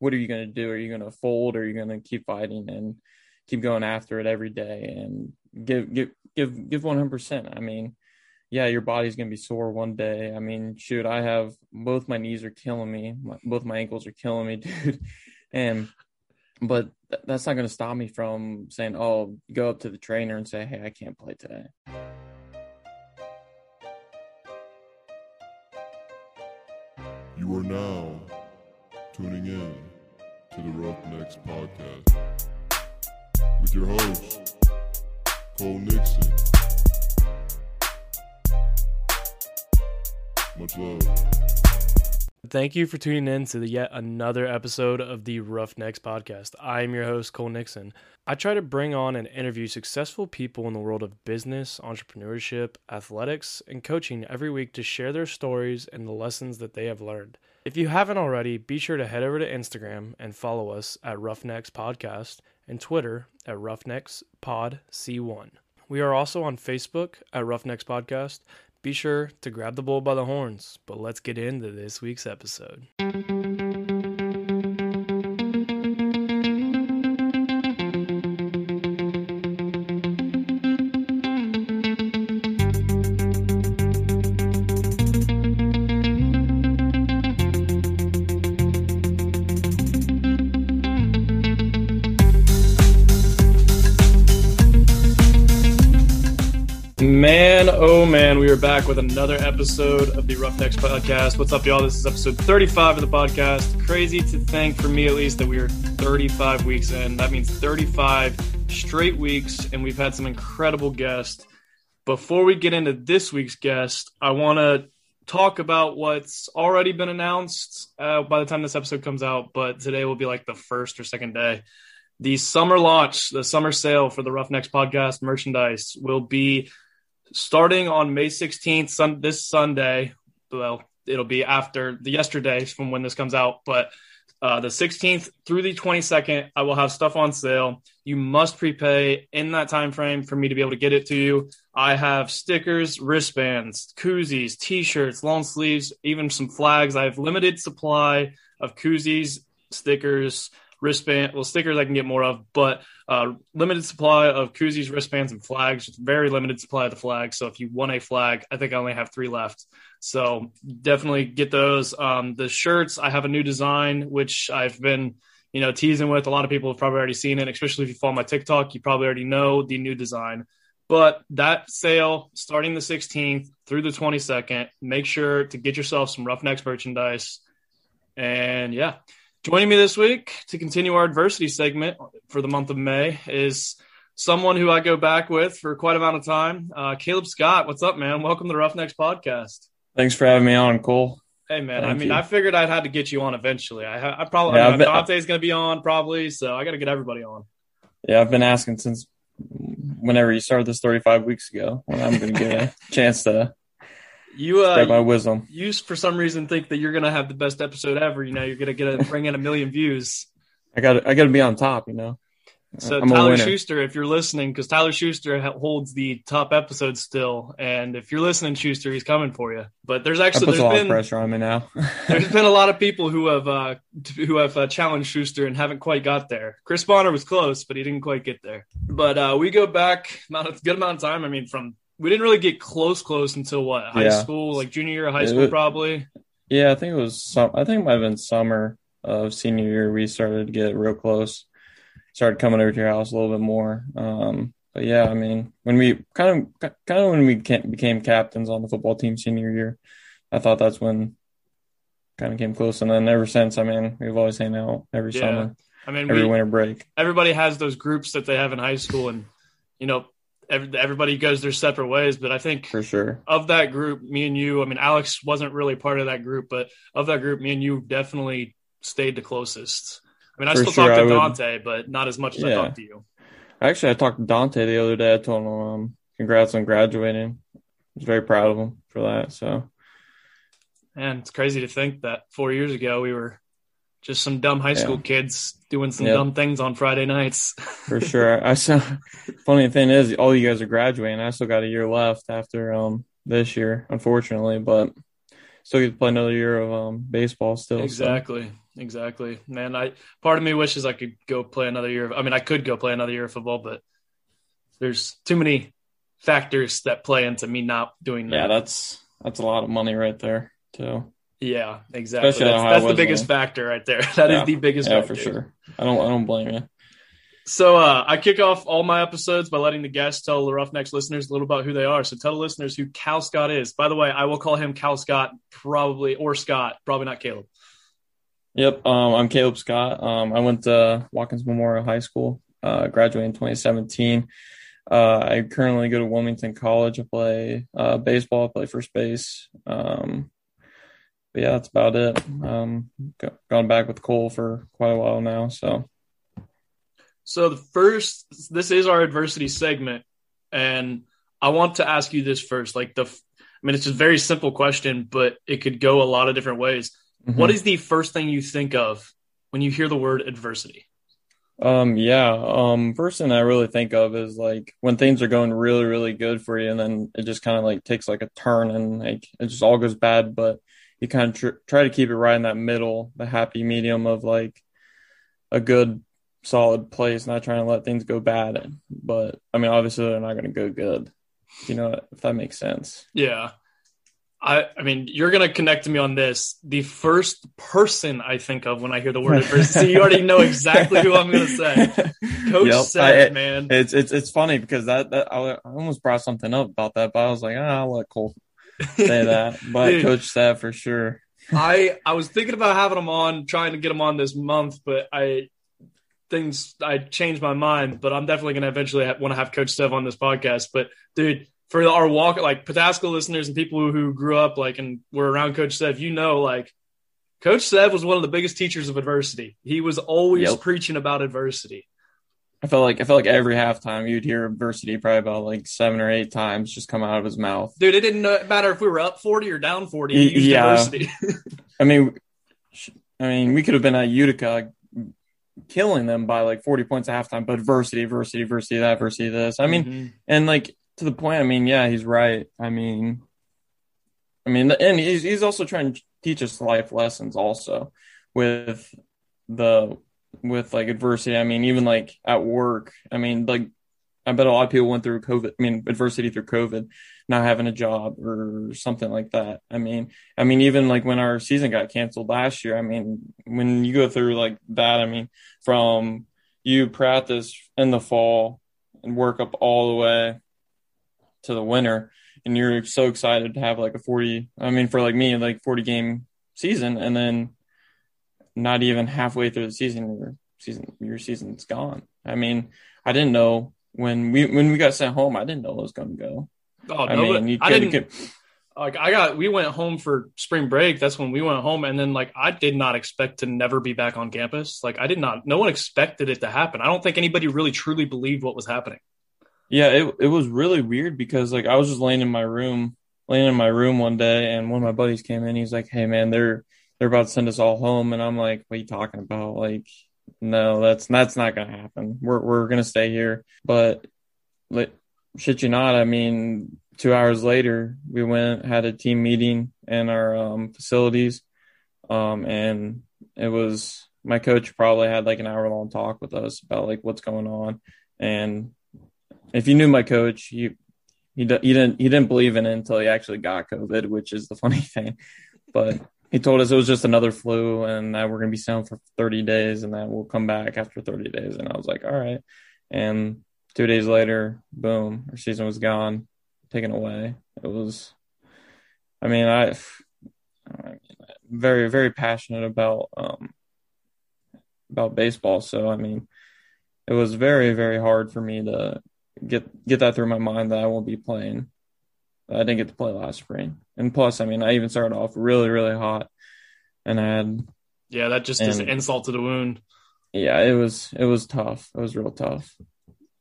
what are you going to do? Are you going to fold? Or are you going to keep fighting and keep going after it every day and give give give give one hundred percent? I mean, yeah, your body's going to be sore one day. I mean, shoot, I have both my knees are killing me, my, both my ankles are killing me, dude, and but th- that's not going to stop me from saying, "Oh, go up to the trainer and say, hey, I can't play today." You are now tuning in to the Roughnecks podcast with your host, Cole Nixon. Much love. Thank you for tuning in to the yet another episode of the Roughnecks podcast. I am your host, Cole Nixon. I try to bring on and interview successful people in the world of business, entrepreneurship, athletics, and coaching every week to share their stories and the lessons that they have learned. If you haven't already, be sure to head over to Instagram and follow us at Roughnecks Podcast and Twitter at Roughnecks Pod C1. We are also on Facebook at Roughnecks Podcast. Be sure to grab the bull by the horns, but let's get into this week's episode. Man, oh man, we are back with another episode of the Roughnecks podcast. What's up, y'all? This is episode 35 of the podcast. Crazy to think, for me at least, that we are 35 weeks in. That means 35 straight weeks, and we've had some incredible guests. Before we get into this week's guest, I want to talk about what's already been announced uh, by the time this episode comes out, but today will be like the first or second day. The summer launch, the summer sale for the Roughnecks podcast merchandise will be starting on May 16th, sun, this Sunday. Well, it'll be after the yesterday from when this comes out, but uh, the 16th through the 22nd, I will have stuff on sale. You must prepay in that time frame for me to be able to get it to you. I have stickers, wristbands, koozies, t-shirts, long sleeves, even some flags. I have limited supply of koozies, stickers, wristband. Well, stickers I can get more of, but uh, limited supply of koozies, wristbands, and flags. Very limited supply of the flags. So if you want a flag, I think I only have three left. So definitely get those. Um, the shirts, I have a new design, which I've been, you know, teasing with. A lot of people have probably already seen it, especially if you follow my TikTok. You probably already know the new design. But that sale starting the 16th through the 22nd, make sure to get yourself some Roughnecks merchandise. And yeah, joining me this week to continue our adversity segment for the month of May is someone who I go back with for quite a amount of time. Uh, Caleb Scott, what's up, man? Welcome to the Roughnecks podcast. Thanks for having me on, Cole. Hey, man. Thank I mean, you. I figured I'd had to get you on eventually. I, I probably Yeah, I been- Dante's going to be on probably, so I got to get everybody on. Yeah, I've been asking since whenever you started this 35 weeks ago when I'm going to get a chance to You spread my uh, wisdom. you for some reason think that you're to have the best episode ever. You know, you're to get a, bring in a million views. I got I got to be on top, you know. So I'm Tyler. Schuster, if you're listening, because Tyler Schuster holds the top episode still, and if you're listening, Schuster, he's coming for you. But there's actually a there's of been pressure on me now. there's been a lot of people who have uh, who have uh, challenged Schuster and haven't quite got there. Chris Bonner was close, but he didn't quite get there. But uh, we go back amount of, good amount of time. I mean, from we didn't really get close close until what high Yeah. school, like junior year of high It school, was- probably. yeah, I think it was some. I think it might have been summer of senior year. We started to get real close. Started coming over to your house a little bit more. Um, but yeah, I mean, when we kind of kind of when we became captains on the football team senior year, I thought that's when kind of came close. And then ever since, I mean, we've always hang out every Yeah. summer, I mean, every we, winter break. everybody has those groups that they have in high school, and you know, every, everybody goes their separate ways. But I think For sure. of that group, me and you, I mean, Alex wasn't really part of that group, but of that group, me and you definitely stayed the closest. I mean, I For still sure, talk I to would- Dante, but not as much as I Yeah. talk to you. Actually, I talked to Dante the other day. I told him, um, congrats on graduating. I was very proud of him for that. So And it's crazy to think that four years ago we were just some dumb high Yeah. school kids doing some Yep. dumb things on Friday nights. for sure. I saw. Funny thing is, all you guys are graduating. I still got a year left after um this year, unfortunately, but still get to play another year of um baseball still. so exactly. exactly, man. I part of me wishes I could go play another year. of, I mean, I could go play another year of football, but there's too many factors that play into me not doing that. Yeah, that's that's a lot of money right there too. Yeah, exactly. Especially That's, that's the biggest when- factor right there. That is Yeah. the biggest Yeah, factor. for sure. I don't I don't blame you. So uh, I kick off all my episodes by letting the guests tell the Roughnecks listeners a little about who they are. So tell the listeners who Cal Scott is. By the way, I will call him Cal Scott, probably or Scott, probably not Caleb. Yep. Um, I'm Caleb Scott. Um, I went to Watkins Memorial High School, uh, graduated in 2017. Uh, I currently go to Wilmington College. I play uh, baseball, I play first base. Um, but yeah, that's about it. Um, go- gone back with Cole for quite a while now. So So the first, this is our adversity segment, and I want to ask you this first. Like the, I mean, it's a very simple question, but it could go a lot of different ways. mhm. What is the first thing you think of when you hear the word adversity? Um, yeah. Um, first thing I really think of is like when things are going really, really good for you, and then it just kind of like takes like a turn and like it just all goes bad, but you kind of tr- try to keep it right in that middle, the happy medium of like a good, solid place, not trying to let things go bad. But I mean, obviously they're not going to go good. You know, if that makes sense. Yeah. I, I mean, you're going to connect to me on this. The first person I think of when I hear the word adversity, you already know exactly who I'm going to say. Coach Yep. said, I- man. It's it's it's funny because that, that I, I almost brought something up about that, but I was like, ah, I'll let Cole say that. But Dude. Coach said for sure. I I was thinking about having him on, trying to get him on this month, but I things I changed my mind. But I'm definitely going to eventually want to have Coach Sev on this podcast. But dude, for our walk, like Pataskala listeners and people who, grew up like and were around Coach Sev, you know, like Coach Sev was one of the biggest teachers of adversity. He was always Yep. preaching about adversity. I felt like I felt like every halftime you'd hear adversity probably about like seven or eight times just come out of his mouth. Dude, it didn't matter if we were up 40 or down 40. He used yeah. I mean, I mean, we could have been at Utica killing them by like 40 points at halftime, but adversity, adversity, adversity, that, adversity, this. I mean, Mhm. and like to the point, I mean, yeah, he's right. I mean, I mean, and he's he's also trying to teach us life lessons also with the with like adversity. I mean, even like at work. I mean, like I bet a lot of people went through COVID. I mean, adversity through COVID, not having a job or something like that. I mean, I mean, even like when our season got canceled last year. I mean, when you go through like that, I mean, from you practice in the fall and work up all the way to the winter and you're so excited to have like a 40 i mean for like me like 40 game season and then not even halfway through the season your season your season's gone i mean i didn't know when we when we got sent home i didn't know it was going to go Oh, i no, mean you I didn't. could like I got we went home for spring break. That's when we went home, and then like I did not expect to never be back on campus. Like I did not. No one expected it to happen. I don't think anybody really truly believed what was happening. yeah it, it was really weird because like i was just laying in my room laying in my room one day and one of my buddies came in he's like hey man they're they're about to send us all home and i'm like what are you talking about? Like no that's that's not gonna happen. We're, we're gonna stay here. But like shit you not i mean two hours later we went had a team meeting in our um, facilities um, and it was my coach probably had like an hour long talk with us about like what's going on. And if you knew my coach you. he, he didn't he didn't believe in it until he actually got covid which is the funny thing. But he told us it was just another flu and that we're going to be sound for 30 days and that we'll come back after 30 days. And i was like all right. And two days later boom our season was gone taken away. It was i mean i I'm very very passionate about um about baseball. So i mean it was very very hard for me to get get that through my mind that i won't be playing i didn't get to play last spring and plus i mean i even started off really really hot. And i had Yeah, that just is an insult to the wound. yeah it was it was tough. It was real tough.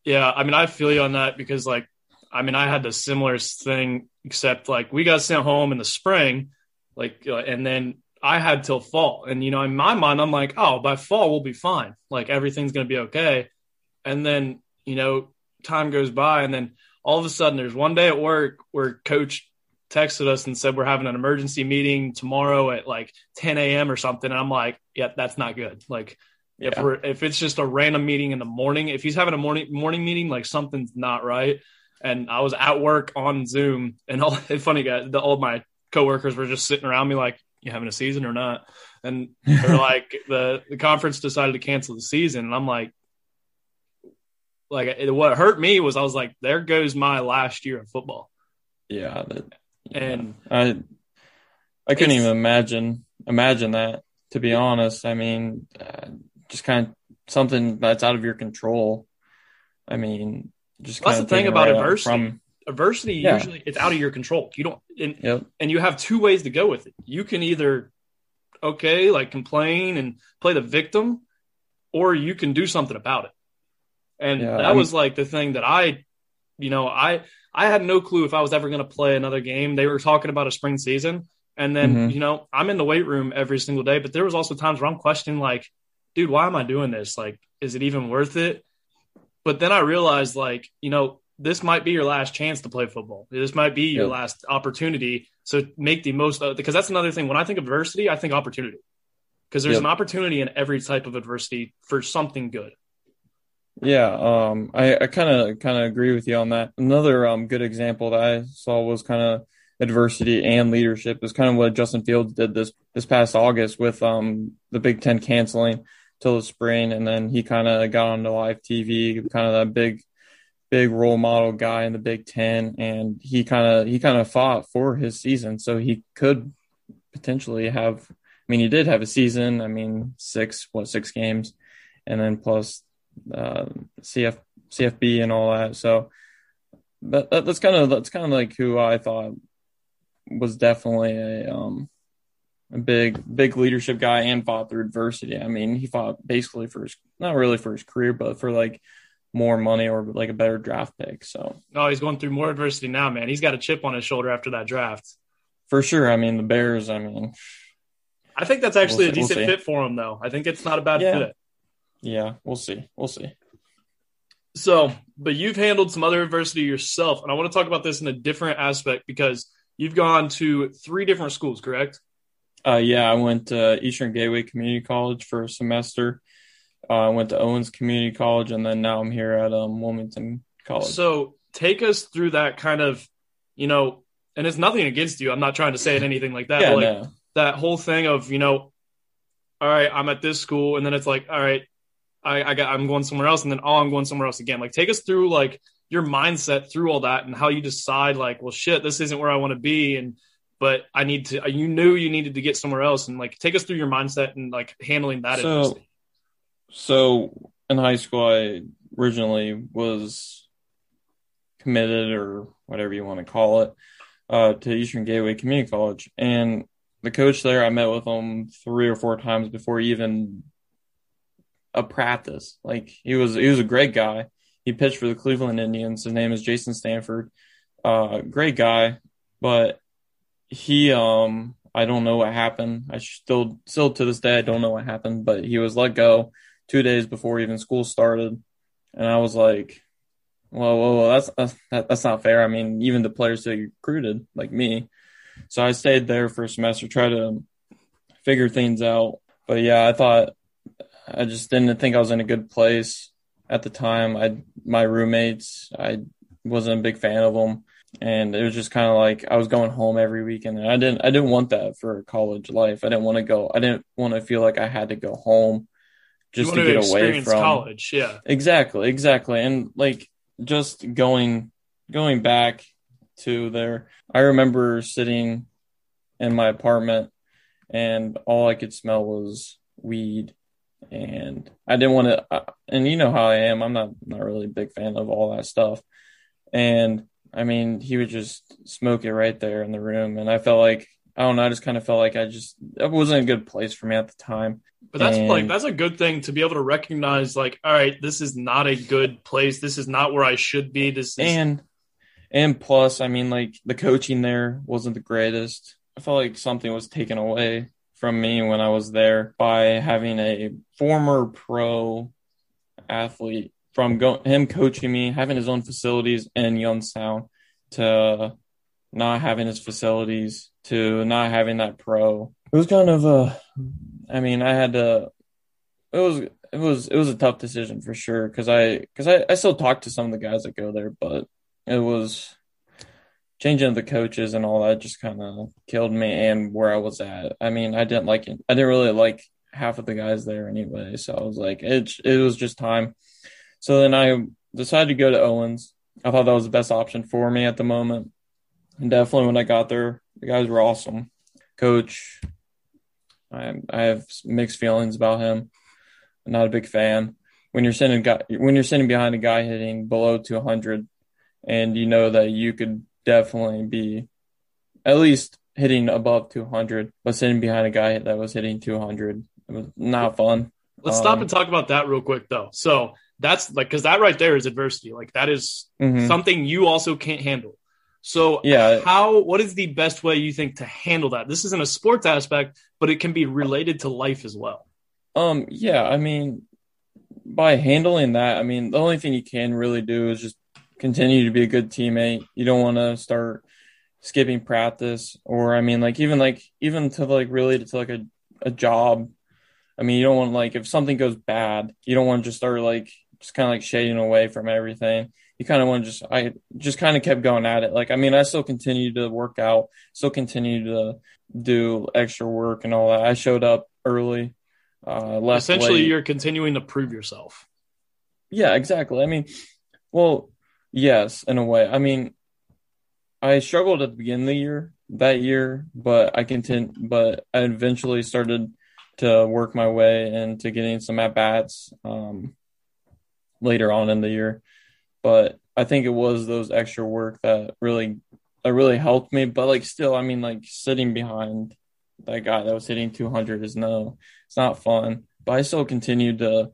Yeah, I mean, I feel you on that because, like, I mean, I had the similar thing, except like we got sent home in the spring, like, uh, and then I had till fall, and you know, in my mind, I'm like, oh, by fall we'll be fine, like everything's gonna be okay, and then you know, time goes by, and then all of a sudden, there's one day at work where Coach texted us and said we're having an emergency meeting tomorrow at like 10 a.m. or something. And I'm like, yeah, that's not good. Like if we're if it's just a random meeting in the morning, if he's having a morning morning meeting, like something's not right. And I was at work on Zoom, and all funny guy, the, all my coworkers were just sitting around me like, "You having a season or not?" And they're like, the the conference decided to cancel the season, and I'm like, like it, what hurt me was I was like, there goes my last year of football, yeah, that, and I I couldn't even imagine imagine that. To be honest, I mean, uh, just kind of something that's out of your control. I mean, just That's the thing about right adversity. From, adversity Yeah. usually it's out of your control. You don't, and, yep. and you have two ways to go with it. You can either, okay, like complain and play the victim, or you can do something about it. And Yeah, that I'm- was like the thing that I, you know, I I had no clue if I was ever going to play another game. They were talking about a spring season, and then Mhm. you know I'm in the weight room every single day. But there was also times where I'm questioning, like, dude, why am I doing this? Like, is it even worth it? But then I realized, like, you know, this might be your last chance to play football. This might be your Yep. last opportunity. So make the most of it, because that's another thing. When I think of adversity, I think opportunity. Because there's Yep. an opportunity in every type of adversity for something good. Yeah, um, I, kind of kind of agree with you on that. Another um good example that I saw was kind of adversity and leadership is kind of what Justin Fields did this this past August with um the Big Ten canceling till the spring, and then he kind of got onto live TV, kind of that big big role model guy in the Big Ten, and he kind of he kind of fought for his season, so he could potentially have. I mean, he did have a season. I mean, six what six games, and then plus uh, CF CFB and all that. So that, that that's kind of that's kind of like who I thought was definitely a um a big big leadership guy and fought through adversity. I mean, he fought basically for his not really for his career, but for like more money or like a better draft pick. So Oh, he's going through more adversity now, man. He's got a chip on his shoulder after that draft. for sure, I mean the Bears. I mean, I think that's actually We'll a see- we'll decent fit for him, though. I think it's not a bad Yeah. fit. Yeah, we'll see, we'll see. So, but you've handled some other adversity yourself, and I want to talk about this in a different aspect because you've gone to three different schools, correct? Uh, yeah, I went to Eastern Gateway Community College for a semester. Uh, I went to Owens Community College, and then now I'm here at um, Wilmington College. So, take us through that kind of, you know, and it's nothing against you. I'm not trying to say it anything like that. yeah, but like no. that whole thing of, you know, all right, I'm at this school, and then it's like, all right, I, I got, I'm going somewhere else, and then oh, I'm going somewhere else again. Like, take us through like your mindset through all that and how you decide, like, well, shit, this isn't where I want to be, and but I need to. You knew you needed to get somewhere else, and like, take us through your mindset and like handling that. So- So in high school, I originally was committed or whatever you want to call it uh, to Eastern Gateway Community College, and the coach there, I met with him three or four times before even a practice. Like he was, he was a great guy. He pitched for the Cleveland Indians. His name is Jason Stanford. Uh, great guy, but he, um, I don't know what happened. I still, still to this day, I don't know what happened. But he was let go two days before even school started, and I was like, "Well, whoa, whoa, that's that's, that, that's not fair." I mean, even the players that recruited, like me, so I stayed there for a semester, try to figure things out. But yeah, I thought I just didn't think I was in a good place at the time. I my roommates, I wasn't a big fan of them, and it was just kind of like I was going home every weekend, and I didn't I didn't want that for college life. I didn't want to go. I didn't want to feel like I had to go home just to get away from college, yeah. Exactly, exactly. And like just going going back to there, I remember sitting in my apartment and all I could smell was weed and I didn't want to uh, and you know how I am, I'm not not really a big fan of all that stuff. And I mean, he would just smoke it right there in the room and I felt like I don't know, I just kind of felt like I just it wasn't a good place for me at the time. But that's like that's a good thing to be able to recognize. Like, all right, this is not a good place. This is not where I should be. This is and and plus, I mean, like the coaching there wasn't the greatest. I felt like something was taken away from me when I was there by having a former pro athlete from go- him coaching me, having his own facilities in Youngstown to not having his facilities to not having that pro. It was kind of a, I mean, I had to. It was it was it was a tough decision for sure because I because I I still talk to some of the guys that go there, but it was changing the coaches and all that just kind of killed me and where I was at. I mean, I didn't like it. I didn't really like half of the guys there anyway, so I was like, it it was just time. So then I decided to go to Owens. I thought that was the best option for me at the moment. And definitely when I got there, the guys were awesome. Coach, I I have mixed feelings about him. I'm not a big fan. When you're sitting guy, when you're sitting behind a guy hitting below 200, and you know that you could definitely be at least hitting above 200, but sitting behind a guy that was hitting 200, it was not fun. Let's um, stop and talk about that real quick, though. So that's like because that right there is adversity. Like that is mm-hmm. something you also can't handle. So yeah, how what is the best way you think to handle that? This isn't a sports aspect, but it can be related to life as well. Um, yeah, I mean, by handling that, I mean the only thing you can really do is just continue to be a good teammate. You don't want to start skipping practice, or I mean, like even like even to like related to like a a job. I mean, you don't want like if something goes bad, you don't want to just start like just kind of like shading away from everything you kind of want to just I just kind of kept going at it. Like I mean, I still continued to work out, still continued to do extra work and all that. I showed up early. Uh, left Essentially, late. you're continuing to prove yourself. Yeah, exactly. I mean, well, yes, in a way. I mean, I struggled at the beginning of the year that year, but I continued. But I eventually started to work my way into getting some at bats um, later on in the year but I think it was those extra work that really that really helped me. But like still, I mean, like sitting behind that guy that was hitting 200 is no, it's not fun. But I still continued to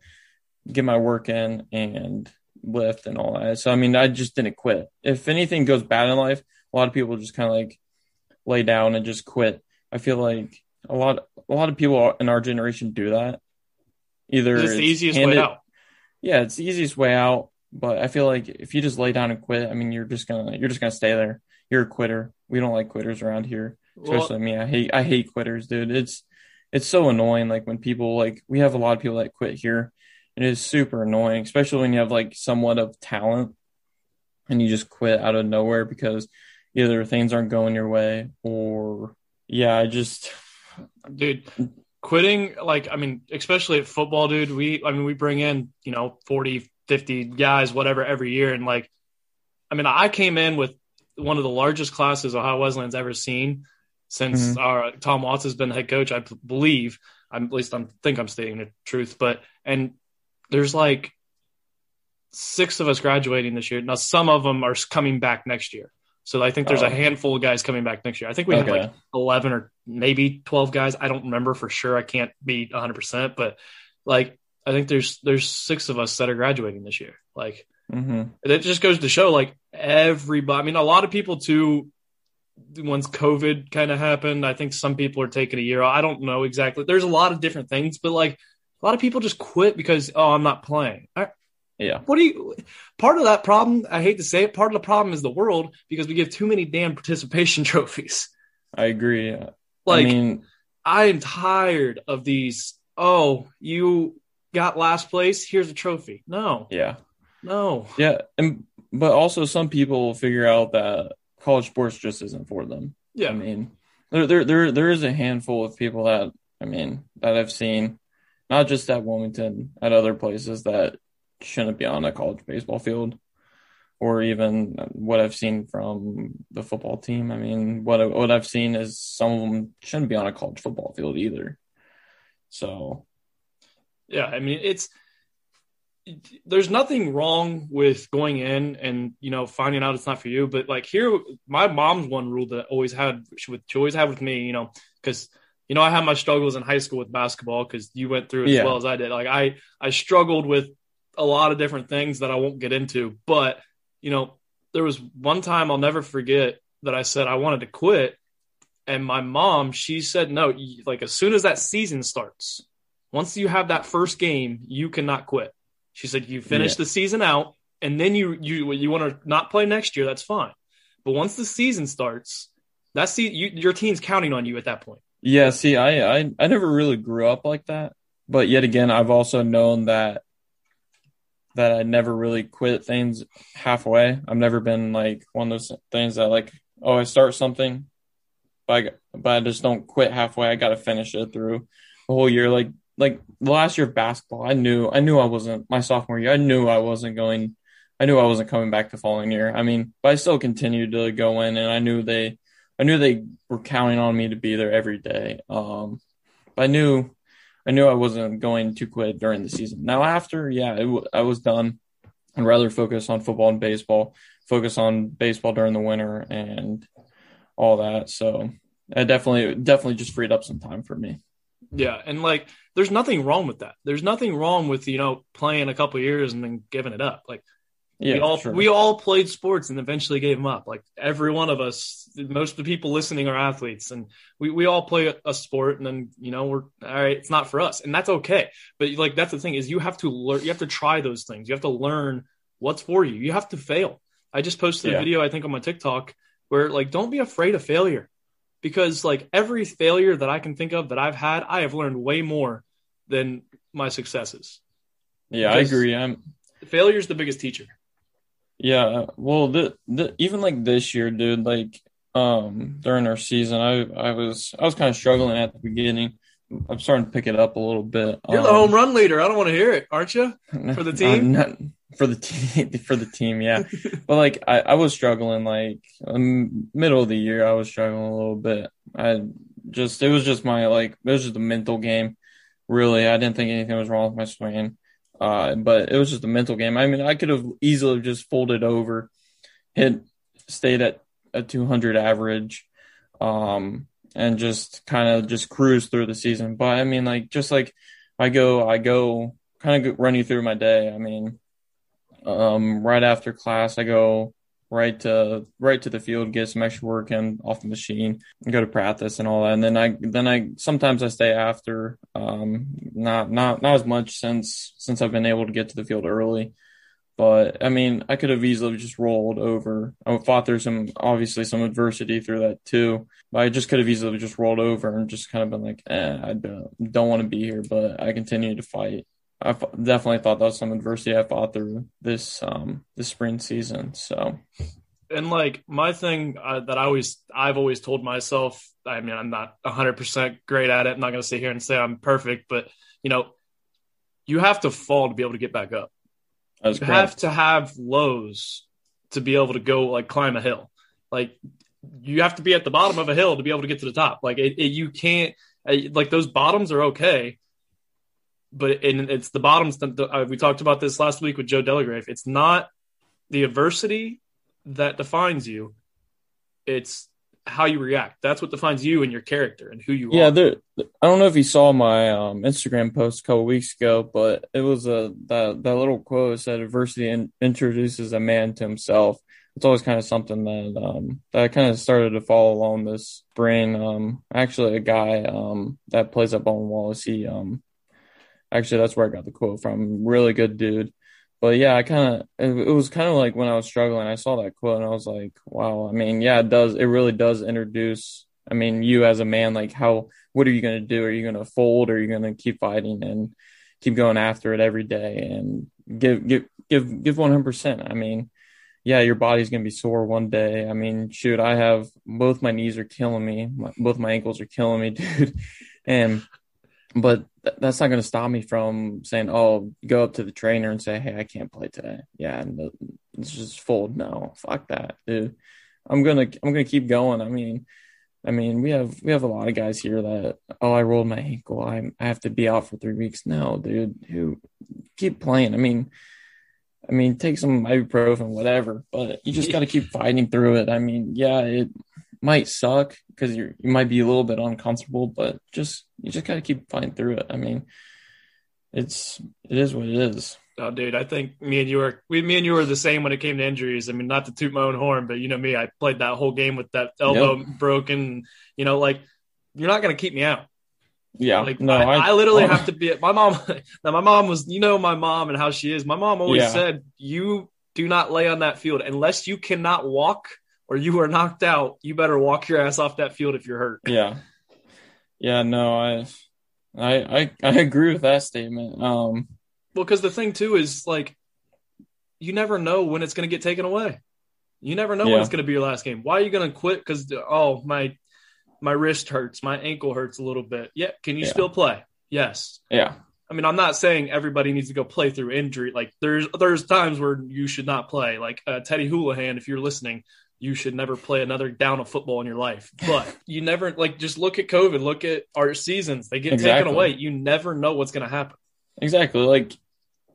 get my work in and lift and all that. So I mean, I just didn't quit. If anything goes bad in life, a lot of people just kind of like lay down and just quit. I feel like a lot a lot of people in our generation do that. Either it's the easiest way out. Yeah, it's the easiest way out but I feel like if you just lay down and quit, I mean, you're just gonna you're just gonna stay there. You're a quitter. We don't like quitters around here, especially well, me. I hate I hate quitters, dude. It's it's so annoying. Like when people like we have a lot of people that quit here. It is super annoying, especially when you have like somewhat of talent and you just quit out of nowhere because either things aren't going your way or yeah, I just dude quitting like I mean, especially at football, dude, we I mean we bring in, you know, 40 50 guys, whatever, every year. And like, I mean, I came in with one of the largest classes Ohio Wesleyan's ever seen since mm-hmm. our Tom Watts has been the head coach. I believe, I'm, at least I think I'm stating the truth, but, and there's like six of us graduating this year. Now, some of them are coming back next year. So I think there's oh. a handful of guys coming back next year. I think we okay. have like 11 or maybe 12 guys. I don't remember for sure. I can't be 100%, but like I think there's there's six of us that are graduating this year. Like mm-hmm. it just goes to show like everybody. I mean, a lot of people too. Once COVID kind of happened, I think some people are taking a year. I don't know exactly. There's a lot of different things, but like a lot of people just quit because oh, I'm not playing. I, yeah. What do you? Part of that problem, I hate to say it, part of the problem is the world because we give too many damn participation trophies. I agree. Like, I mean, I am tired of these. Oh, you got last place, here's a trophy. No. Yeah. No. Yeah, and but also some people will figure out that college sports just isn't for them. Yeah. I mean, there there there there is a handful of people that I mean that I've seen, not just at Wilmington, at other places that shouldn't be on a college baseball field, or even what I've seen from the football team. I mean, what what I've seen is some of them shouldn't be on a college football field either. So yeah, I mean it's there's nothing wrong with going in and you know finding out it's not for you, but like here, my mom's one rule that always had she would she always had with me, you know, because you know I had my struggles in high school with basketball because you went through as yeah. well as I did. Like I I struggled with a lot of different things that I won't get into, but you know there was one time I'll never forget that I said I wanted to quit, and my mom she said no, like as soon as that season starts once you have that first game, you cannot quit. She said, you finish yeah. the season out and then you, you, you want to not play next year. That's fine. But once the season starts, that's the you, your team's counting on you at that point. Yeah, see, I, I I never really grew up like that, but yet again, I've also known that that I never really quit things halfway. I've never been like one of those things that like, oh, I start something, but I, but I just don't quit halfway. I got to finish it through the whole year. Like like the last year of basketball, I knew I knew I wasn't my sophomore year. I knew I wasn't going. I knew I wasn't coming back the following year. I mean, but I still continued to go in, and I knew they, I knew they were counting on me to be there every day. Um, but I knew I knew I wasn't going to quit during the season. Now after, yeah, w- I was done. I'd rather focus on football and baseball, focus on baseball during the winter and all that. So it definitely, definitely just freed up some time for me. Yeah, and like, there's nothing wrong with that. There's nothing wrong with you know playing a couple years and then giving it up. Like, yeah, we all sure. we all played sports and eventually gave them up. Like every one of us, most of the people listening are athletes, and we, we all play a, a, sport, and then you know we're all right. It's not for us, and that's okay. But like that's the thing is you have to learn. You have to try those things. You have to learn what's for you. You have to fail. I just posted Yeah. a video I think on my TikTok where like don't be afraid of failure because like every failure that I can think of that I've had, I have learned way more than my successes. yeah, I agree. I'm, Failure is the biggest teacher. Yeah, well, the, the even like this year, dude, like um during our season, I I was I was kind of struggling at the beginning. I'm starting to pick it up a little bit. You're the Um, home run leader. I don't want to hear it, aren't you? for the team? not- for the team, for the team, yeah. but like I, I was struggling, like um, middle of the year, I was struggling a little bit. I just it was just my like it was just a mental game. Really, I didn't think anything was wrong with my swing. Uh, but it was just a mental game. I mean, I could have easily just folded over, hit, stayed at a 200 average, um, and just kind of just cruise through the season. But I mean, like, just like I go, I go kind of running through my day. I mean, um, right after class, I go right to right to the field, get some extra work in off the machine, and go to practice and all that. And then I then I sometimes I stay after. Um, not not not as much since since I've been able to get to the field early. But I mean, I could have easily just rolled over. I fought through some obviously some adversity through that too. But I just could have easily just rolled over and just kind of been like, eh, I don't, don't want to be here. But I continued to fight. I f- definitely thought that was some adversity I fought through this um this spring season. So and like my thing uh, that I always I've always told myself. I mean, I'm not 100 percent great at it. I'm not going to sit here and say I'm perfect, but you know, you have to fall to be able to get back up. You correct. have to have lows to be able to go like climb a hill. Like you have to be at the bottom of a hill to be able to get to the top. Like it, it, you can't uh, like those bottoms are okay, but and it's the bottoms. That, uh, we talked about this last week with Joe Delagrave. It's not the adversity that defines you. It's how you react. That's what defines you and your character and who you Yeah, are. Yeah, there. I don't know if you saw my um, Instagram post a couple weeks ago, but it was a that that little quote said, "Adversity in, introduces a man to himself." It's always kind of something that um, that I kind of started to follow along this spring. Um, actually, a guy um, that plays up on Wallace, he um, actually that's where I got the quote from. Really good dude. But yeah, I kind of it, was kind of like when I was struggling, I saw that quote and I was like, wow. I mean, yeah, it does. It really does introduce. I mean, you as a man, like how what are you going to do? Are you going to fold? Or are you going to keep fighting and keep going after it every day and give give give give one hundred percent? I mean, yeah, your body's going to be sore one day. I mean, shoot, I have both my knees are killing me, my, both my ankles are killing me, dude, and but th- that's not going to stop me from saying, "Oh, go up to the trainer and say, hey, I can't play today." Yeah, no, it's just fold. No, fuck that, dude. I'm gonna I'm gonna keep going. I mean, I mean, we have we have a lot of guys here that oh, I rolled my ankle. I I have to be out for three weeks. No, dude, who keep playing. I mean, I mean, take some ibuprofen, whatever, but you just got to keep fighting through it. I mean, yeah, it might suck because you you might be a little bit uncomfortable, but just you just got to keep fighting through it. I mean, it's it is what it is. Oh, dude, I think me and you were we, me and you were the same when it came to injuries. I mean, not to toot my own horn, but you know me, I played that whole game with that elbow broken. You know, like you're not gonna keep me out. Yeah, Like no, I, I, literally oh. have to be. My mom, now my mom was, you know, my mom and how she is. My mom always Yeah. said, "You do not lay on that field unless you cannot walk or you are knocked out, you better walk your ass off that field if you're hurt. Yeah. Yeah, no, I I I, I agree with that statement. Um Well, because the thing too is like, you never know when it's going to get taken away. You never know Yeah. when it's going to be your last game. Why are you going to quit? Because oh my my wrist hurts, my ankle hurts a little bit. Yeah, can you Yeah. still play? Yes. yeah. I mean, I'm not saying everybody needs to go play through injury. Like there's there's times where you should not play. Like uh, Teddy Houlihan, if you're listening, you should never play another down of football in your life. But you never like just look at COVID, look at our seasons. They get taken away. You never know what's going to happen. Exactly. Like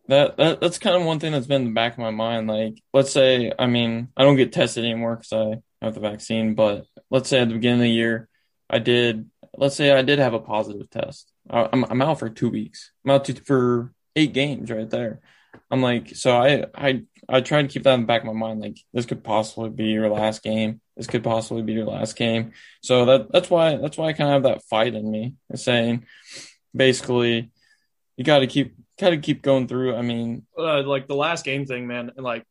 that, that that's kind of one thing that's been in the back of my mind. Like, let's say, I mean, I don't get tested anymore because I have the vaccine, but let's say at the beginning of the year, I did, let's say I did have a positive test. I'm, I'm out for two weeks. I'm out to, for eight games right there. I'm like, so I, I, I try to keep that in the back of my mind. Like, this could possibly be your last game. This could possibly be your last game. So that, that's why, that's why I kind of have that fight in me saying, basically, you got to keep got to keep going through. I mean, uh, like the last game thing, man, and like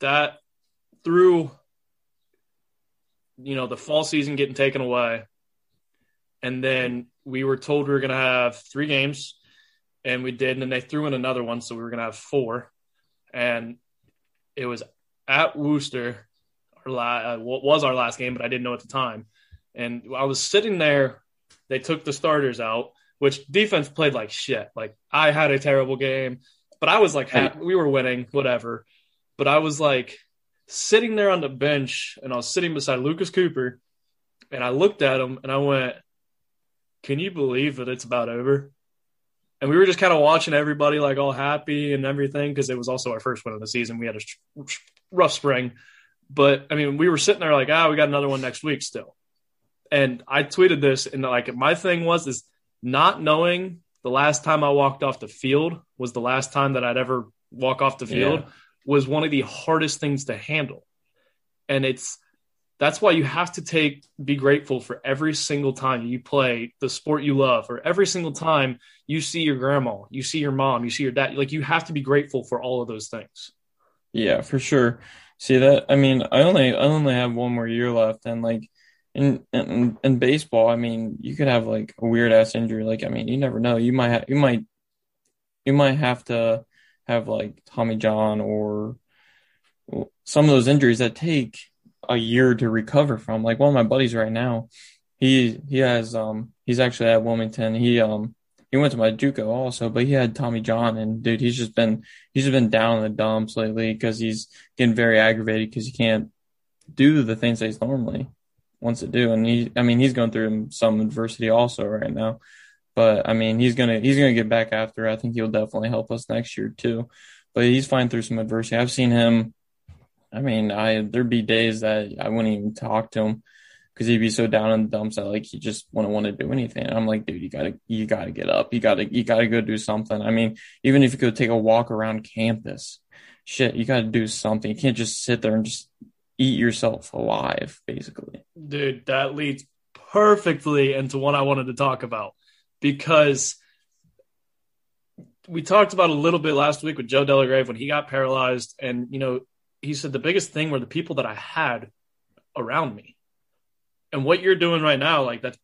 that through you know the fall season getting taken away, and then we were told we were gonna have three games, and we did, and then they threw in another one, so we were gonna have four, and it was at Wooster, our la- uh, what was our last game, but I didn't know at the time, and I was sitting there. They took the starters out, which defense played like shit. Like I had a terrible game, but I was like, we were winning, whatever. But I was like sitting there on the bench, and I was sitting beside Lucas Cooper, and I looked at him, and I went, "Can you believe that it's about over?" And we were just kind of watching everybody like all happy and everything because it was also our first win of the season. We had a rough spring, but I mean, we were sitting there like, ah, we got another one next week still. And I tweeted this, and like my thing was is not knowing the last time I walked off the field was the last time that I'd ever walk off the field Yeah. was one of the hardest things to handle. And it's that's why you have to take be grateful for every single time you play the sport you love or every single time you see your grandma, you see your mom, you see your dad. Like you have to be grateful for all of those things. yeah, for sure. See that? I mean, I only I only have one more year left, and like in in, in baseball, I mean, you could have like a weird ass injury. Like, I mean, you never know. You might ha- you might you might have to have like Tommy John or some of those injuries that take a year to recover from. Like one of my buddies right now, he he has um he's actually at Wilmington. He um he went to my JUCO also, but he had Tommy John, and dude, he's just been he's just been down in the dumps lately because he's getting very aggravated because he can't do the things that he's normally wants to do, and he I mean he's going through some adversity also right now. But I mean, he's gonna he's gonna get back after. I think he'll definitely help us next year too. But he's fine through some adversity. I've seen him. I mean, I there'd be days that I wouldn't even talk to him because he'd be so down in the dumps that like he just wouldn't want to do anything. I'm like, dude, you gotta you gotta get up. You gotta you gotta go do something. I mean, even if you go take a walk around campus, shit, you gotta do something. You can't just sit there and just eat yourself alive, basically. Dude, that leads perfectly into what I wanted to talk about because we talked about a little bit last week with Joe Delagrave when he got paralyzed. And, you know, he said the biggest thing were the people that I had around me. And what you're doing right now, like, that's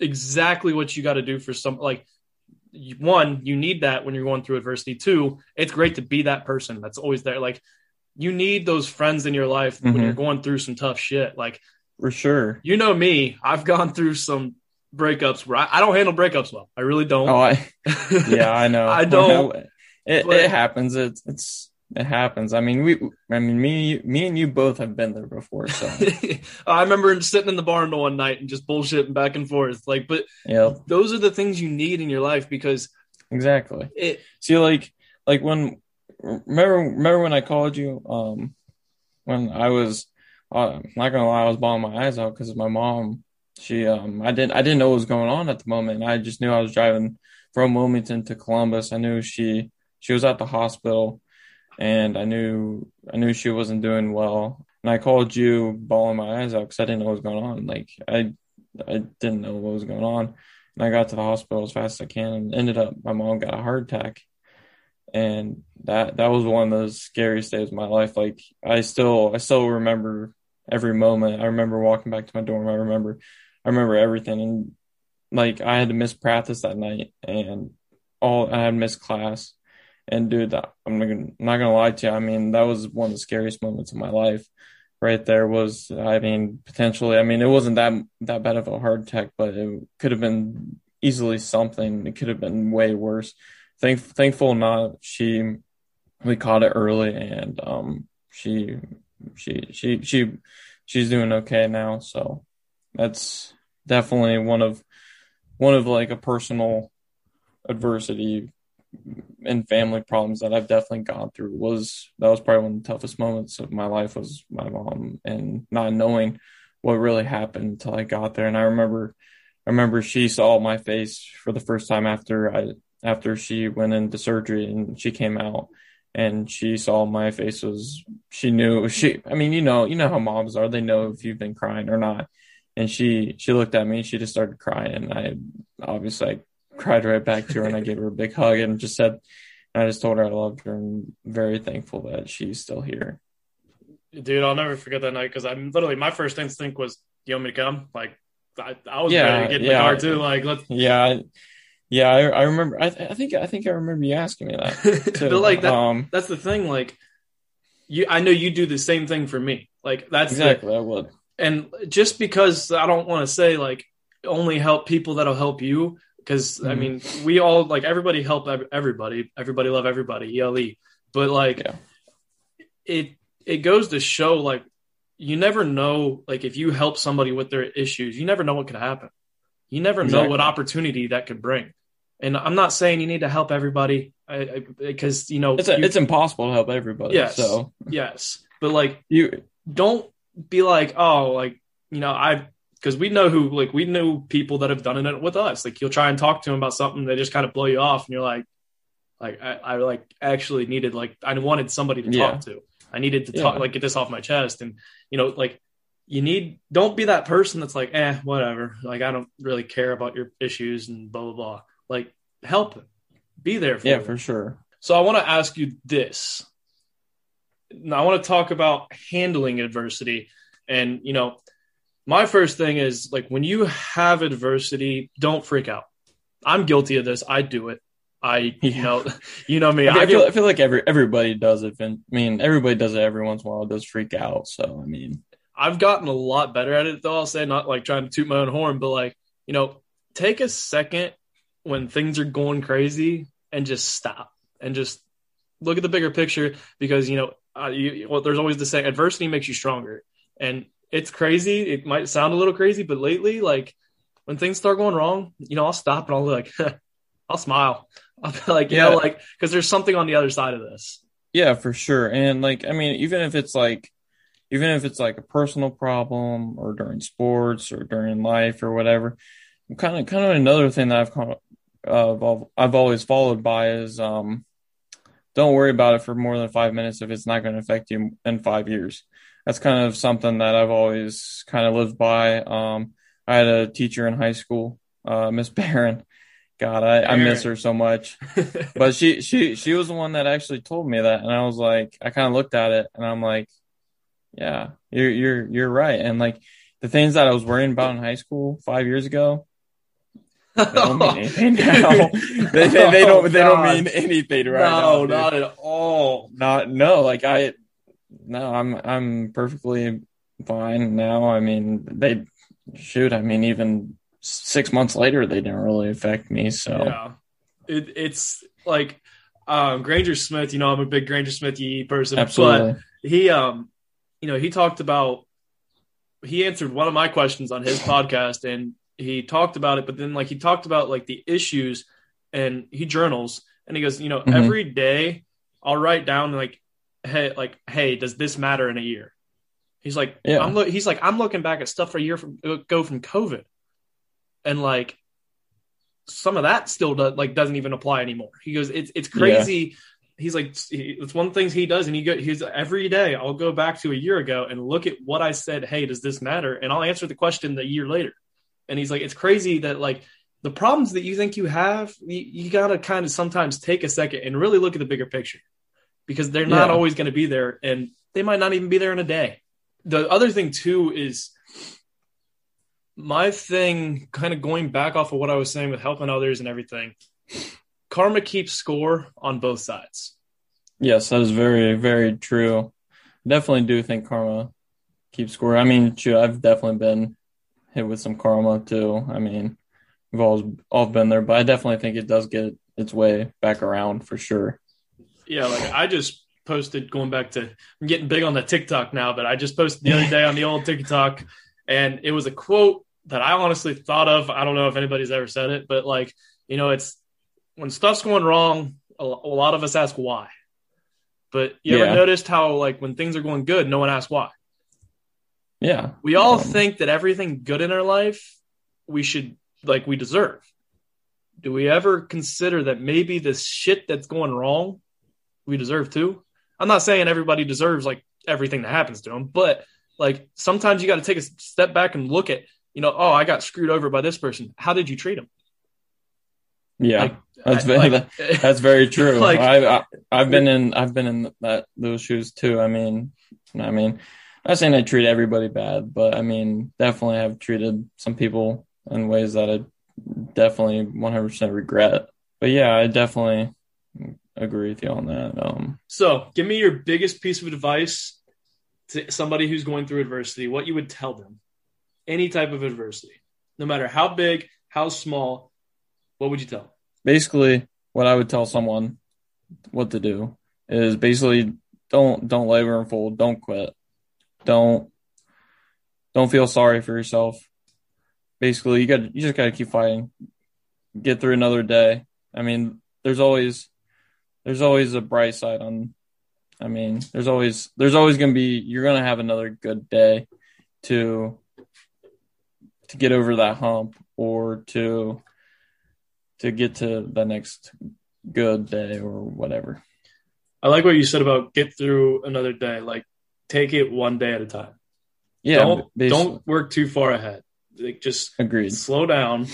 exactly what you got to do for some, like, one, you need that when you're going through adversity. Two, it's great to be that person that's always there. Like, you need those friends in your life when Mhm. you're going through some tough shit. Like, For sure. you know me, I've gone through some breakups where I, I don't handle breakups well. I really don't. Oh, I yeah, I know. I don't, It but- it happens. It's it's it happens. I mean, we. I mean, me me and you both have been there before. So I remember sitting in the barn one night and just bullshitting back and forth. Like, but yeah, those are the things you need in your life because exactly. it. See, like like when remember remember when I called you um when I was uh, I'm not gonna lie I was bawling my eyes out because my mom she um I didn't I didn't know what was going on at the moment I just knew I was driving from Wilmington to Columbus I knew she she was at the hospital and I knew I knew she wasn't doing well and I called you bawling my eyes out because I didn't know what was going on like I I didn't know what was going on and I got to the hospital as fast as I can and ended up my mom got a heart attack and that that was one of those scariest days of my life like i still i still remember every moment. I remember walking back to my dorm. I remember, I remember everything. And like I had to miss practice that night, and all I had missed class. And dude, I'm not gonna, not gonna lie to you. I mean, that was one of the scariest moments of my life. Right there was, I mean, potentially. I mean, it wasn't that that bad of a heart attack, but it could have been easily something. It could have been way worse. Thank, thankful not. She, we caught it early, and um, she, she, she, she, she's doing okay now. So that's definitely one of, one of like a personal adversity and family problems that I've definitely gone through was that was probably one of the toughest moments of my life was my mom and not knowing what really happened until I got there. And I remember, I remember she saw my face for the first time after I, after she went into surgery and she came out and she saw my face was, she knew she, I mean, you know, you know how moms are, they know if you've been crying or not. And she, she looked at me she just started crying. I obviously I cried right back to her and I gave her a big hug and just said, and I just told her I loved her and very thankful that she's still here. Dude, I'll never forget that night because I'm literally my first instinct was, "Do "You want me to come?" Like, I, I was Yeah, ready to get in yeah. the car too. Like, let's. Yeah, yeah, I, I remember. I, I think I think I remember you asking me that. But like that, um, that's the thing. Like, you, I know you do the same thing for me. Like, that's the- exactly. I would. and just because I don't want to say like only help people that'll help you because I Mhm. mean we all like everybody help everybody everybody love everybody ELE but like Yeah. it it goes to show like you never know like if you help somebody with their issues you never know what could happen you never know what opportunity that could bring and I'm not saying you need to help everybody because you know It's a, you- it's impossible to help everybody. Yes. So yes but like you don't be like, oh, like, you know, I, because we know who, like, we know people that have done it with us. Like, you'll try and talk to them about something, they just kind of blow you off, and you're like, like, I, I like actually needed, like, I wanted somebody to Yeah. talk to. I needed to Yeah. talk, like, get this off my chest. And, you know, like, you need, don't be that person that's like, eh, whatever. Like, I don't really care about your issues and blah, blah, blah. Like, help them. Be there for yeah them. for sure. So I want to ask you this. Now I want to talk about handling adversity. And, you know, my first thing is like when you have adversity, don't freak out. I'm guilty of this. I do it. I, you know, you know me. I, I feel, I feel like every everybody does it. I mean, everybody does it every once in a while. Does freak out. So I mean, I've gotten a lot better at it though. I'll say not like trying to toot my own horn, but like, you know, take a second when things are going crazy and just stop and just look at the bigger picture because, you know, uh, you, well, there's always the saying adversity makes you stronger. And it's crazy. It might sound a little crazy, but lately, like when things start going wrong, you know, I'll stop and I'll be like, I'll smile. I'll be like, you Yeah. know, like, because there's something on the other side of this. yeah, for sure. And like, I mean, even if it's like, even if it's like a personal problem or during sports or during life or whatever, kind of, kind of another thing that I've kind of, uh, I've- I've always followed by is, um, don't worry about it for more than five minutes if it's not going to affect you in five years. That's kind of something that I've always kind of lived by. Um, I had a teacher in high school, uh, Miss Barron. God, I, I miss her so much. But she, she, she was the one that actually told me that, and I was like, I kind of looked at it, and I'm like, yeah, you're, you're, you're right. And like the things that I was worrying about in high school five years ago, they don't mean anything now. they, they, they don't, they don't Oh, mean anything right now. no, not at all. not no like i no i'm i'm perfectly fine now i mean they shoot i mean even six months later they didn't really affect me so Yeah. It, it's like um, Granger Smith, you know, I'm a big Granger Smith person, absolutely but he, um, you know, he talked about, he answered one of my questions on his podcast and he talked about it, but then like he talked about like the issues and he journals and he goes, you know, Mhm. every day I'll write down like, hey, like, hey, does this matter in a year? He's like, Yeah. I'm look. He's like, I'm looking back at stuff for a year from uh, go from COVID, and like some of that still does like doesn't even apply anymore. He goes, it's it's crazy. He's like, it's one of the things he does, and he go, he's every day. I'll go back to a year ago and look at what I said. Hey, does this matter? And I'll answer the question the year later. And he's like, it's crazy that like the problems that you think you have, you, you gotta kind of sometimes take a second and really look at the bigger picture because they're not Yeah. always going to be there, and they might not even be there in a day. the other thing too is my thing kind of going back off of what I was saying with helping others and everything. Karma keeps score on both sides. Yes, that is very, very true. Definitely do think karma keeps score. I mean, I've definitely been hit with some karma too. I mean, we've all all been there, but I definitely think it does get its way back around for sure. Yeah, like I just posted going back to I'm getting big on the TikTok now, but I just posted the other day on the old TikTok and it was a quote that I honestly thought of. I don't know if anybody's ever said it, but like, you know, it's when stuff's going wrong, a, a lot of us ask why. But you Yeah. ever noticed how like when things are going good, no one asks why? Yeah, We all Um, think that everything good in our life we should like we deserve. Do we ever consider that maybe the shit that's going wrong we deserve too? I'm not saying everybody deserves like everything that happens to them, but like sometimes you got to take a step back and look at, you know, oh, I got screwed over by this person. How did you treat them? yeah. Like, That's very like- that's very true. Like- I, I I've been in I've been in that those shoes too. I mean, I mean, I'm not saying I treat everybody bad, but I mean, definitely have treated some people in ways that I definitely 100% regret. But yeah, I definitely agree with you on that. Um, So, give me your biggest piece of advice to somebody who's going through adversity, what you would tell them. Any type of adversity, no matter how big, how small, what would you tell them? basically, what I would tell someone what to do is basically don't don't labor and fold, don't quit, don't don't feel sorry for yourself. Basically, you got you just got to keep fighting, get through another day. I mean, there's always there's always a bright side on. I mean, there's always there's always gonna be you're gonna have another good day to to get over that hump or to to get to the next good day or whatever. I like what you said about get through another day. Like, take it one day at a time. Yeah, don't basically, don't work too far ahead. Like, just agreed. slow down.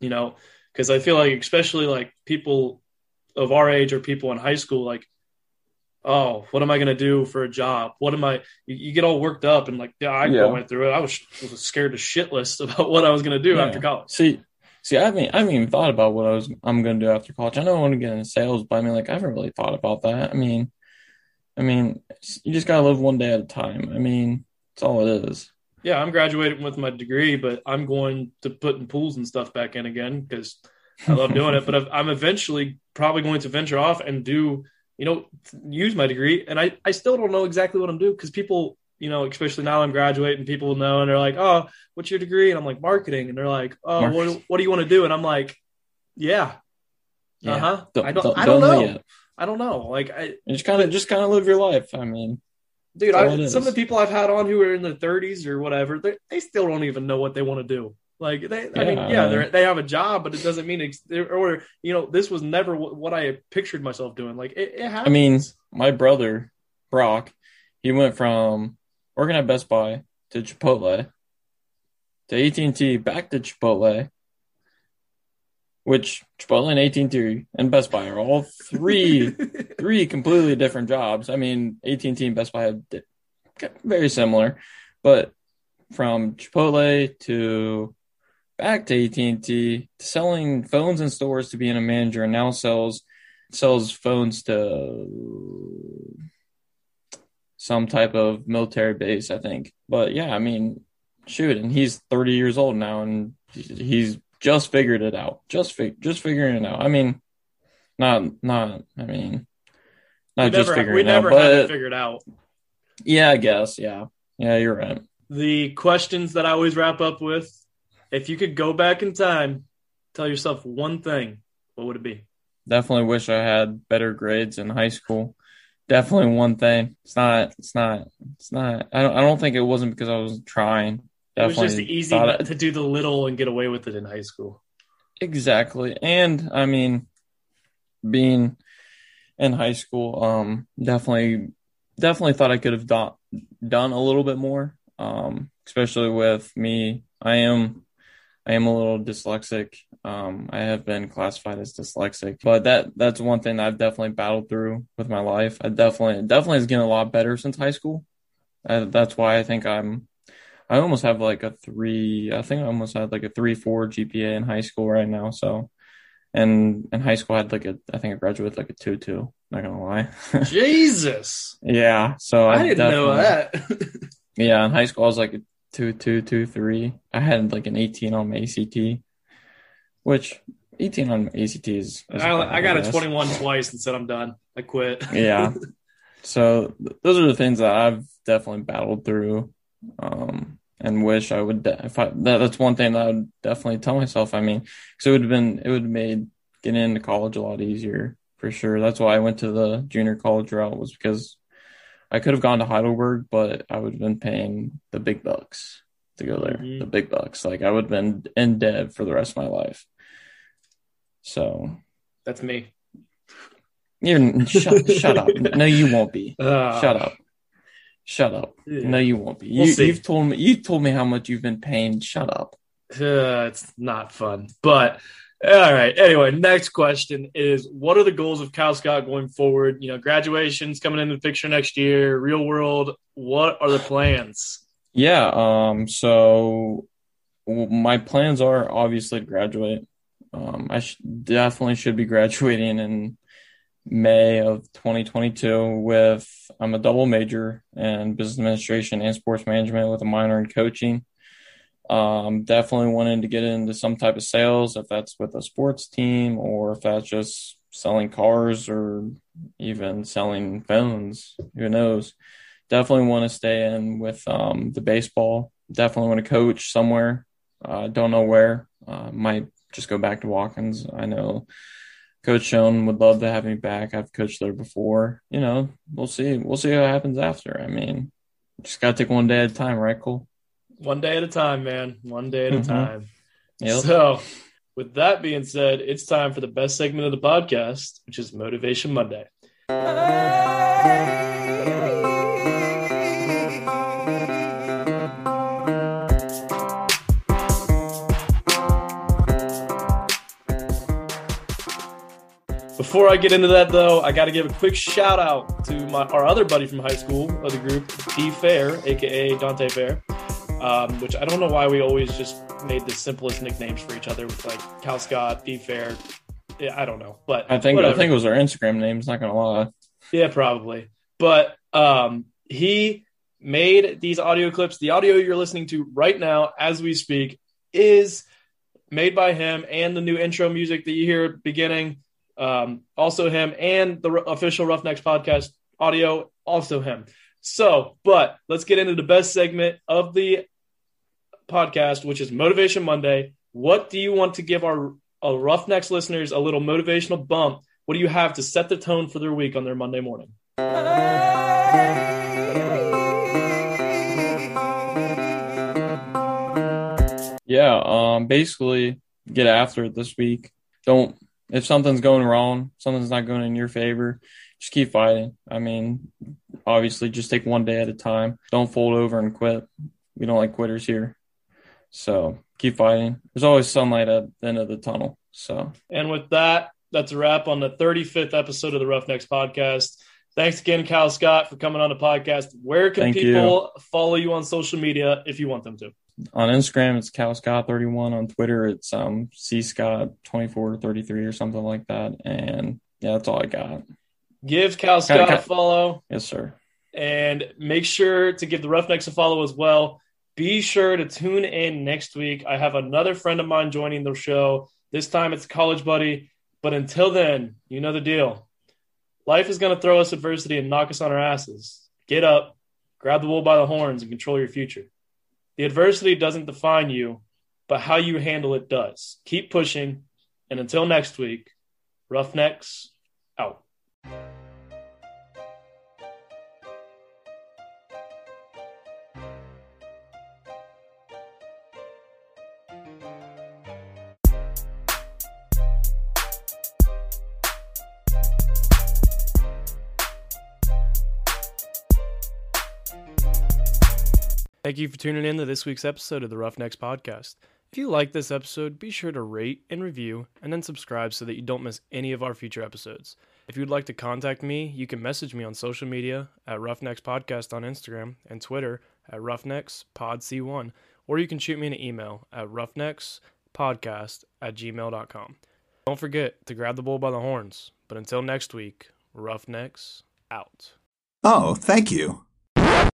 You know, because I feel like especially like people of our age or people in high school, like, oh, what am I gonna do for a job? What am I? You, you get all worked up and like, yeah, I Yeah. went through it. I was, was scared to shitless about what I was gonna do Yeah. after college. See, see, I haven't, I haven't even thought about what I was, I'm going to do after college. I know I want to get into sales, but I mean, like, I haven't really thought about that. I mean, I mean, you just gotta live one day at a time. I mean, that's all it is. Yeah, I'm graduating with my degree, but I'm going to putting pools and stuff back in again because I love doing it. But I'm eventually probably going to venture off and do, you know, use my degree. And I, I still don't know exactly what I'm doing because people, you know, especially now I'm graduating, people will know and they're like, oh, what's your degree? And I'm like, marketing. And they're like, oh, what, what do you want to do? And I'm like, yeah, Yeah. uh-huh. I don't, don't, I don't know yet. I don't know. Like, I, just kind of, just kind of live your life. I mean, dude, I, some of the people I've had on who are in their 30s or whatever, they they still don't even know what they want to do. Like they, I mean, Yeah. yeah, they they have a job, but it doesn't mean it's or you know this was never what, I pictured myself doing. Like it, it happens. I mean, my brother Brock, he went from working at Best Buy to Chipotle to AT and T back to Chipotle, which Chipotle and AT and T and Best Buy are all three three completely different jobs. I mean, AT and T and Best Buy have di- very similar, but from Chipotle to back to AT and T, selling phones in stores to being a manager, and now sells sells phones to some type of military base, I think. But yeah, I mean, shoot, and he's 30 years old now, and he's just figured it out. Just fig- just figuring it out. I mean, not not. I mean, we not just never, figuring we it never out, had it figured out. yeah, I guess, yeah, yeah, you're right. The questions that I always wrap up with: If you could go back in time, tell yourself one thing, what would it be? Definitely wish I had better grades in high school. Definitely one thing. It's not. It's not. It's not. I don't. I don't think it wasn't because I wasn't trying. It was just easy it- to do the little and get away with it in high school. Exactly. And I mean, being in high school, um, definitely, definitely thought I could have done done a little bit more. Um, especially with me, I am, I am a little dyslexic. Um, I have been classified as dyslexic, but that that's one thing I've definitely battled through with my life. I definitely, definitely is getting a lot better since high school. Uh, that's why I think I'm. I almost have like a three. I think I almost had like a three four GPA in high school right now. So, and in high school I had like a. I think I graduated like a two two. Not gonna lie. Jesus. yeah. So I, I didn't know that. yeah, in high school I was like a two two two three. I had like an eighteen on my ACT, which 18 on ACT is. is I, I got a 21 twice and said I'm done. I quit. yeah. So those are the things that I've definitely battled through, um, and wish I would. De- if I that, that's one thing that I would definitely tell myself. I mean, because it would have been it would have made getting into college a lot easier for sure. That's why I went to the junior college route was because I could have gone to Heidelberg, but I would have been paying the big bucks to go there. Mm-hmm. The big bucks. Like I would have been in debt for the rest of my life. So that's me. You're shut, shut up. No, you won't be. Uh, shut up. Shut up. Yeah. No, you won't be. You, we'll you've told me. You told me how much you've been paying. Shut up. Uh, it's not fun, but all right. Anyway, next question is: What are the goals of Cal Scott going forward? You know, graduation's coming into the picture next year. Real world. What are the plans? Yeah. Um. So my plans are obviously to graduate. Um, I sh- definitely should be graduating in May of 2022 with I'm a double major in business administration and sports management with a minor in coaching. Um, definitely wanting to get into some type of sales, if that's with a sports team or if that's just selling cars or even selling phones. Who knows? Definitely want to stay in with um, the baseball. Definitely want to coach somewhere. Uh, don't know where. Uh, might just go back to Watkins. I know Coach Schoen would love to have me back. I've coached there before. You know, we'll see. We'll see what happens after. I mean, just gotta take one day at a time, right, Cole? One day at a time, man. One day at mm-hmm. a time. Yep. So, with that being said, it's time for the best segment of the podcast, which is Motivation Monday. Before I get into that, though, I got to give a quick shout out to my our other buddy from high school of the group, D Fair, aka Dante Fair. Um, which I don't know why we always just made the simplest nicknames for each other with like Cal Scott, D Fair. Yeah, I don't know, but I think whatever. I think it was our Instagram names. Not gonna lie. Yeah, probably. But um, he made these audio clips. The audio you're listening to right now, as we speak, is made by him, and the new intro music that you hear at the beginning um, also him, and the official Roughnecks podcast audio, also him. So, but let's get into the best segment of the podcast, which is Motivation Monday. What do you want to give our, our Roughnecks listeners a little motivational bump? What do you have to set the tone for their week on their Monday morning? Yeah, um, basically get after it this week. Don't if something's going wrong, something's not going in your favor, just keep fighting. I mean, obviously, just take one day at a time. Don't fold over and quit. We don't like quitters here. So keep fighting. There's always sunlight at the end of the tunnel. So, and with that, that's a wrap on the 35th episode of the Roughnecks podcast. Thanks again, Cal Scott, for coming on the podcast. Where can Thank people you. follow you on social media if you want them to? on Instagram it's Cal Scott 31 on Twitter it's um C Scott 24 33 or something like that and yeah that's all I got give Cal Scott a follow yes sir and make sure to give the Roughnecks a follow as well be sure to tune in next week I have another friend of mine joining the show this time it's college buddy but until then you know the deal life is going to throw us adversity and knock us on our asses get up grab the wool by the horns and control your future the adversity doesn't define you, but how you handle it does. Keep pushing. And until next week, Roughnecks out. You for tuning in to this week's episode of the Roughnecks Podcast. If you like this episode, be sure to rate and review and then subscribe so that you don't miss any of our future episodes. If you'd like to contact me, you can message me on social media at Roughnecks Podcast on Instagram and Twitter at roughneckspodc1, or you can shoot me an email at roughneckspodcast at gmail.com. Don't forget to grab the bull by the horns. But until next week, Roughnecks out. Oh, thank you.